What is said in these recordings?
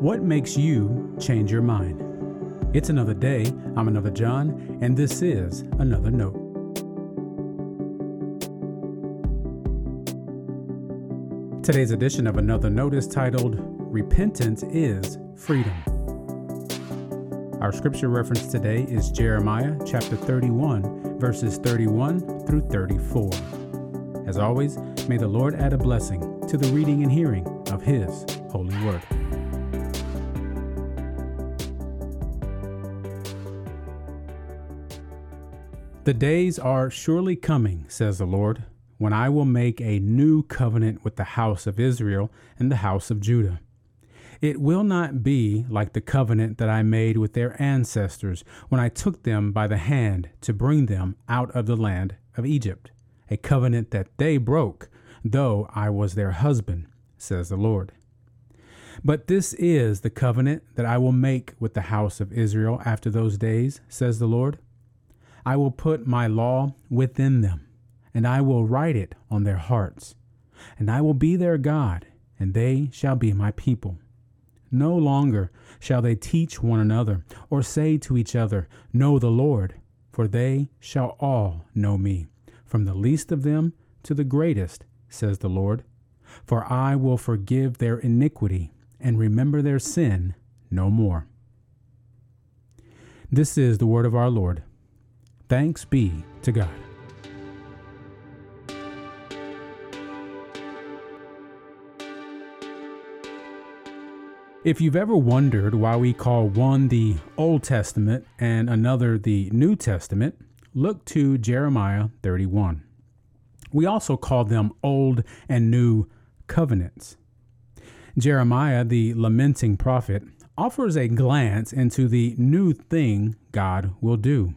What makes you change your mind? It's another day. I'm another John, and this is another note. Today's edition of Another Note is titled Repentance is Freedom. Our scripture reference today is Jeremiah chapter 31, verses 31 through 34. As always, may the Lord add a blessing to the reading and hearing of His holy word. The days are surely coming, says the Lord, when I will make a new covenant with the house of Israel and the house of Judah. It will not be like the covenant that I made with their ancestors when I took them by the hand to bring them out of the land of Egypt, a covenant that they broke, though I was their husband, says the Lord. But this is the covenant that I will make with the house of Israel after those days, says the Lord. I will put my law within them and I will write it on their hearts. And I will be their God, and they shall be my people. No longer shall they teach one another, or say to each other, Know the Lord, for they shall all know me, from the least of them to the greatest, says the Lord. For I will forgive their iniquity, and remember their sin no more. This is the word of our Lord. Thanks be to God. If you've ever wondered why we call one the Old Testament and another the New Testament, look to Jeremiah 31. We also call them Old and New Covenants. Jeremiah, the lamenting prophet, offers a glance into the new thing God will do.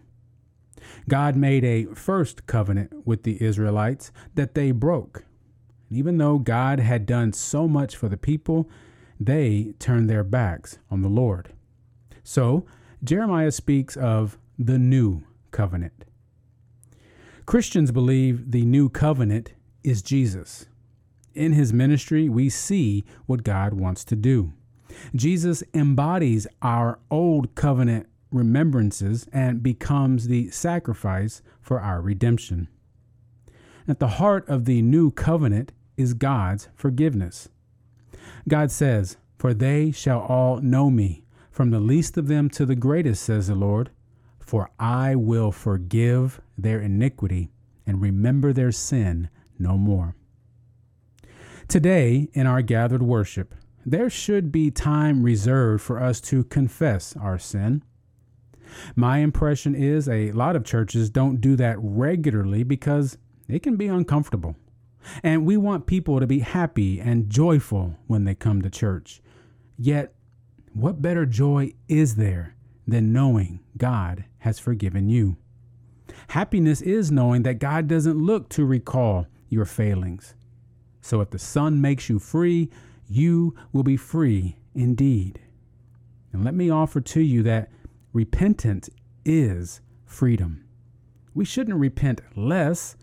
God made a first covenant with the Israelites that they broke. Even though God had done so much for the people, they turned their backs on the Lord. So, Jeremiah speaks of the new covenant. Christians believe the new covenant is Jesus. In his ministry, we see what God wants to do. Jesus embodies our old covenant remembrances and becomes the sacrifice for our redemption. At the heart of the new covenant is God's forgiveness. God says, For they shall all know me, from the least of them to the greatest, says the Lord. For I will forgive their iniquity and remember their sin no more. Today, in our gathered worship, there should be time reserved for us to confess our sin. My impression is a lot of churches don't do that regularly because it can be uncomfortable. And we want people to be happy and joyful when they come to church. Yet, what better joy is there than knowing God has forgiven you? Happiness is knowing that God doesn't look to recall your failings. So if the Son makes you free, you will be free indeed. And let me offer to you that repentance is freedom. We shouldn't repent less,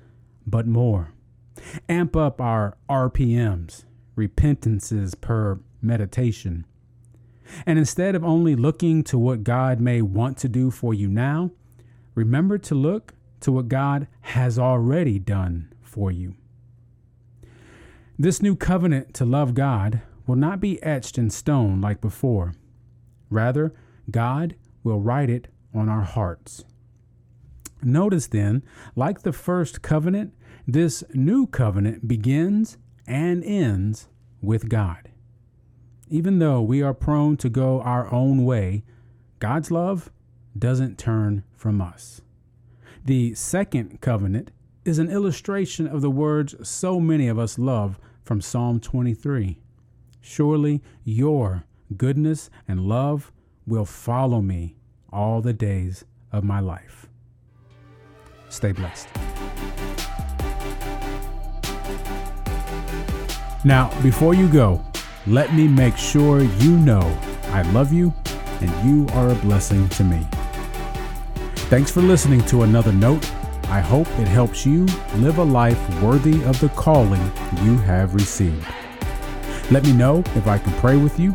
but more. Amp up our RPMs, repentances per meditation. And instead of only looking to what God may want to do for you now, remember to look to what God has already done for you. This new covenant to love God will not be etched in stone like before. Rather, God will write it on our hearts. Notice then, like the first covenant, this new covenant begins and ends with God. Even though we are prone to go our own way, God's love doesn't turn from us. The second covenant is an illustration of the words so many of us love from Psalm 23. Surely your goodness and love will follow me all the days of my life. Stay blessed. Now, before you go, let me make sure you know I love you and you are a blessing to me. Thanks for listening to another note. I hope it helps you live a life worthy of the calling you have received. Let me know if I can pray with you.